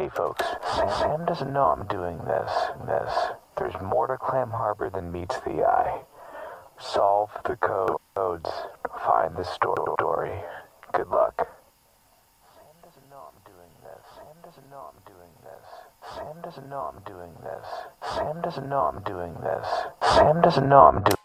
Hey folks, Sam doesn't know I'm doing this. This. There's more to Clam Harbor than meets the eye. Solve the code. codes. Find the story. Good luck. Sam doesn't know I'm doing this. Sam doesn't know I'm doing this. Sam doesn't know I'm doing this. Sam doesn't know I'm doing this. Sam doesn't know I'm doing